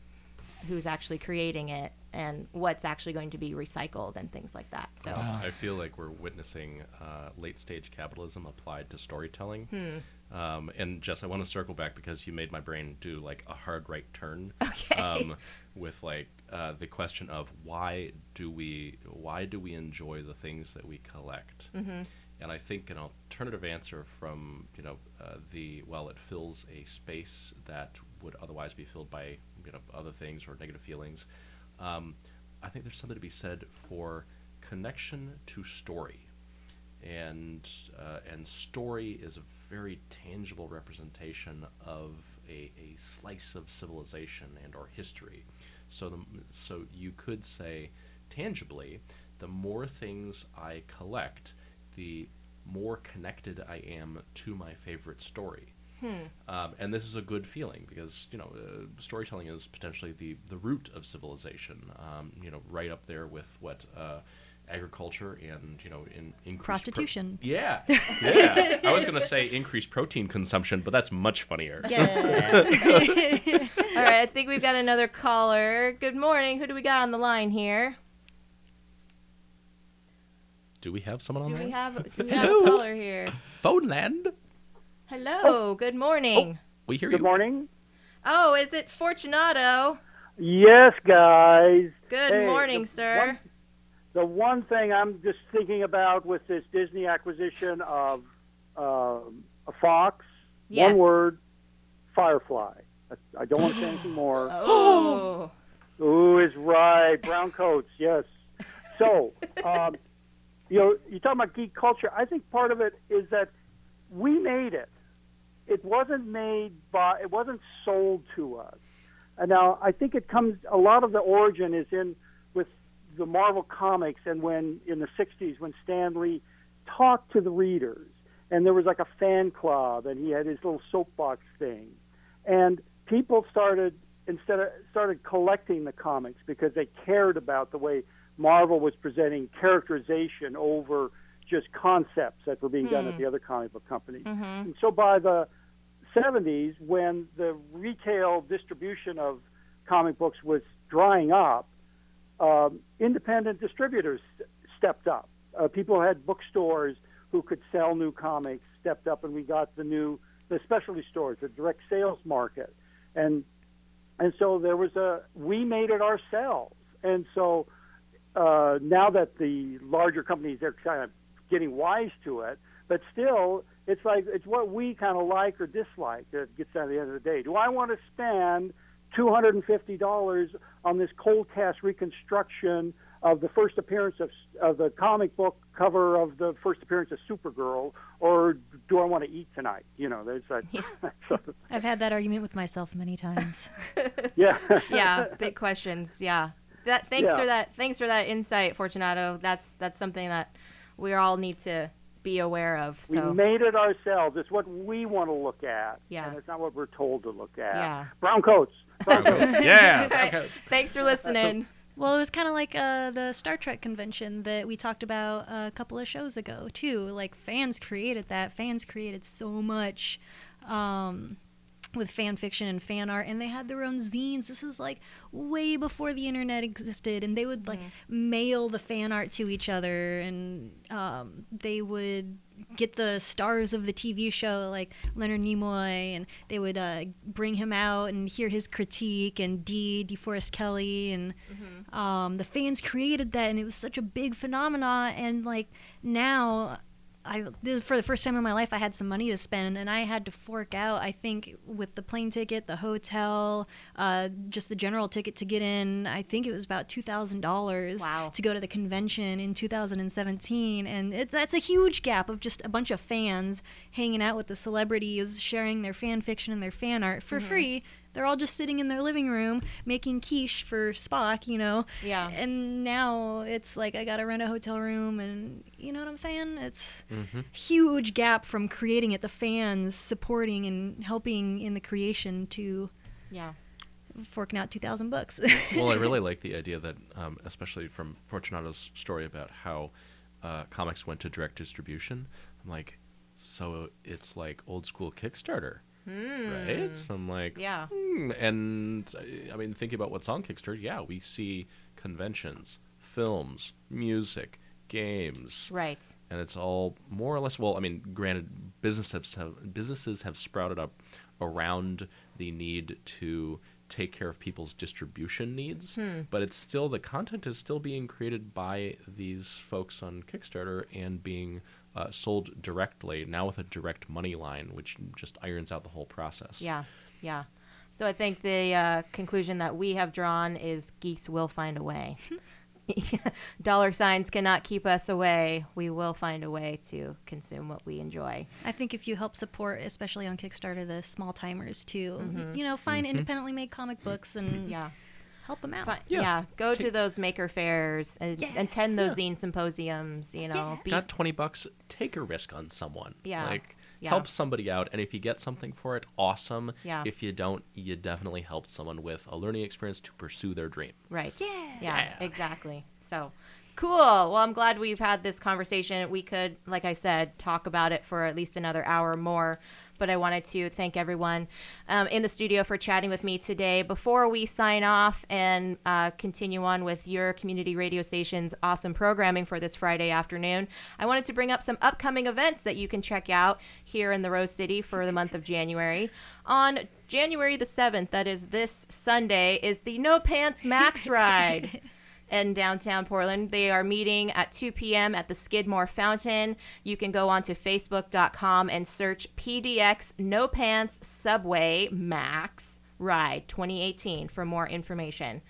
who's actually creating it, and what's actually going to be recycled and things like that. So I feel like we're witnessing uh, late stage capitalism applied to storytelling. Hmm. Um, and Jess, I want to circle back because you made my brain do like a hard right turn. Okay. Um, with like uh, the question of why do we why do we enjoy the things that we collect? Mm-hmm. And I think an alternative answer from you know uh, the well, it fills a space that would otherwise be filled by you know other things or negative feelings. Um, I think there's something to be said for connection to story, and uh, and story is a very tangible representation of a, a slice of civilization and or history. So the, so you could say tangibly, the more things I collect, the more connected I am to my favorite story. Um, and this is a good feeling because you know uh, storytelling is potentially the, the root of civilization. Um, you know, right up there with what uh, agriculture and you know in increased pro- Prostitution. yeah, yeah. I was going to say increased protein consumption, but that's much funnier. Yeah. All right, I think we've got another caller. Good morning. Who do we got on the line here? Do we have someone on Do there? we have do we have a caller here? Phone land. Hello. Oh. Good morning. Oh, we hear Good you. Good morning. Oh, is it Fortunato? Yes, guys. Good Hey, morning, the sir. one- the one thing I'm just thinking about with this Disney acquisition of a Fox, Yes. one word, Firefly. I- don't want to say anything more. Oh. Ooh is right. Brown coats, yes. So, um, you know, you talking about geek culture. I think part of it is that we made it. It wasn't made by. It wasn't sold to us. And now I think it comes. A lot of the origin is in the Marvel comics, and when in the '60s when Stan Lee talked to the readers, and there was like a fan club, and he had his little soapbox thing, and people started instead of started collecting the comics because they cared about the way Marvel was presenting characterization over just concepts that were being done at Hmm. the other comic book companies. Mm-hmm. And so by the 70s, when the retail distribution of comic books was drying up, um, independent distributors stepped up. Uh, people had bookstores who could sell new comics stepped up, and we got the new the specialty stores, the direct sales market, and and so there was a we made it ourselves, and so uh, now that the larger companies they're kind of getting wise to it, but still, it's like it's what we kind of like or dislike that gets down to the end of the day. Do I want to spend two hundred and fifty dollars on this cold cast reconstruction of the first appearance of of the comic book cover of the first appearance of Supergirl, or do I want to eat tonight? You know, there's that. that sort I've had that argument with myself many times. yeah. yeah, big questions. Yeah. That thanks Yeah. for that thanks for that insight, Fortunato. That's that's something that we all need to be aware of. We made it ourselves. It's what we want to look at. Yeah. And it's not what we're told to look at. Yeah. Brown coats. Brown coats. yeah. Right. okay. thanks for listening. Well, it was kind of like uh, the Star Trek convention that we talked about a couple of shows ago, too. Like, fans created that. Fans created so much um, with fan fiction and fan art, and they had their own zines. This is like way before the internet existed, and they would like mail the fan art to each other, and um, they would get the stars of the TV show like Leonard Nimoy, and they would uh, bring him out and hear his critique, and Dee DeForest Kelley, and um, the fans created that, and it was such a big phenomenon. And like now, I this is for the first time in my life I had some money to spend, and I had to fork out. I think with the plane ticket, the hotel, uh, just the general ticket to get in. I think it was about two thousand dollars Wow. to go to the convention in 2017, and it, that's a huge gap of just a bunch of fans hanging out with the celebrities, sharing their fan fiction and their fan art for free. They're all just sitting in their living room making quiche for Spock, you know. Yeah. And now it's like I gotta rent a hotel room, and you know what I'm saying? It's Mm-hmm. huge gap from creating it, the fans supporting and helping in the creation to Yeah. forking out two thousand bucks. well, I really like the idea that, um, especially from Fortunato's story about how uh, comics went to direct distribution. I'm like, so it's like old school Kickstarter, right? So I'm like, Yeah. hmm. And I mean, thinking about what's on Kickstarter, yeah, we see conventions, films, music, games, Right. and it's all more or less. Well, I mean, granted, businesses have businesses have sprouted up around the need to take care of people's distribution needs, but it's still the content is still being created by these folks on Kickstarter and being uh, sold directly now with a direct money line, which just irons out the whole process. Yeah. Yeah. So I think the uh, conclusion that we have drawn is geeks will find a way. Dollar signs cannot keep us away. We will find a way to consume what we enjoy. I think if you help support, especially on Kickstarter, the small timers too, Mhm. you know, find independently made comic books and Yeah. help them out. Fi- Yeah. yeah. Go to those maker fairs and Yeah. attend those zine symposiums. You know, Yeah. be Got twenty bucks? Take a risk on someone. Yeah. Like Yeah. help somebody out, and if you get something for it, awesome. Yeah. If you don't, you definitely help someone with a learning experience to pursue their dream. Right. Yeah. Yeah, Yeah. exactly. So cool. Well, I'm glad we've had this conversation. We could, like I said, talk about it for at least another hour more. But I wanted to thank everyone um, in the studio for chatting with me today. Before we sign off and uh, continue on with your community radio station's awesome programming for this Friday afternoon, I wanted to bring up some upcoming events that you can check out here in the Rose City for the month of January. On January the 7th, that is this Sunday, is the No Pants Max Ride in downtown Portland. They are meeting at 2 p.m. at the Skidmore Fountain. You can go onto facebook.com and search PDX No Pants Subway Max Ride 2018 for more information.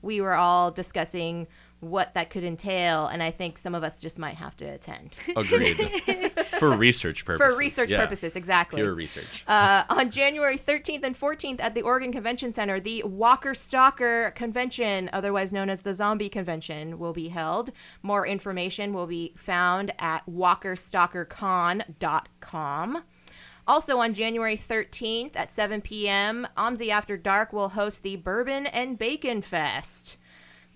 We were all discussing what that could entail, and I think some of us just might have to attend. Agreed. For research purposes. For research Yeah. purposes, exactly. Pure research. Uh, on January 13th and 14th at the Oregon Convention Center, the Walker Stalker Convention, otherwise known as the Zombie Convention, will be held. More information will be found at walkerstalkercon.com. Also on January 13th at 7 p.m., OMSI After Dark will host the Bourbon and Bacon Fest.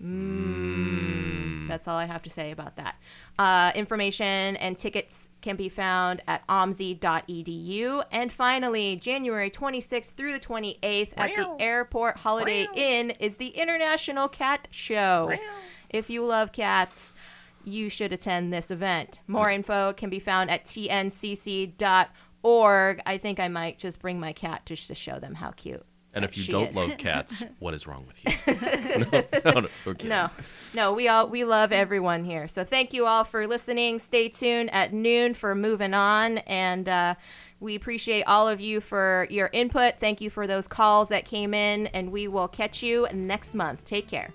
Mm, That's all I have to say about that. Uh, information and tickets can be found at omsi.edu. And finally, January 26th through the 28th at the Airport Holiday Inn is the International Cat Show. If you love cats, you should attend this event. More info can be found at tncc.org. I think I might just bring my cat just to show them how cute. And if you she don't is. love cats, what is wrong with you? no, no. No, no, we all we love everyone here. So thank you all for listening. Stay tuned at noon for moving on, and uh, we appreciate all of you for your input. Thank you for those calls that came in, and we will catch you next month. Take care.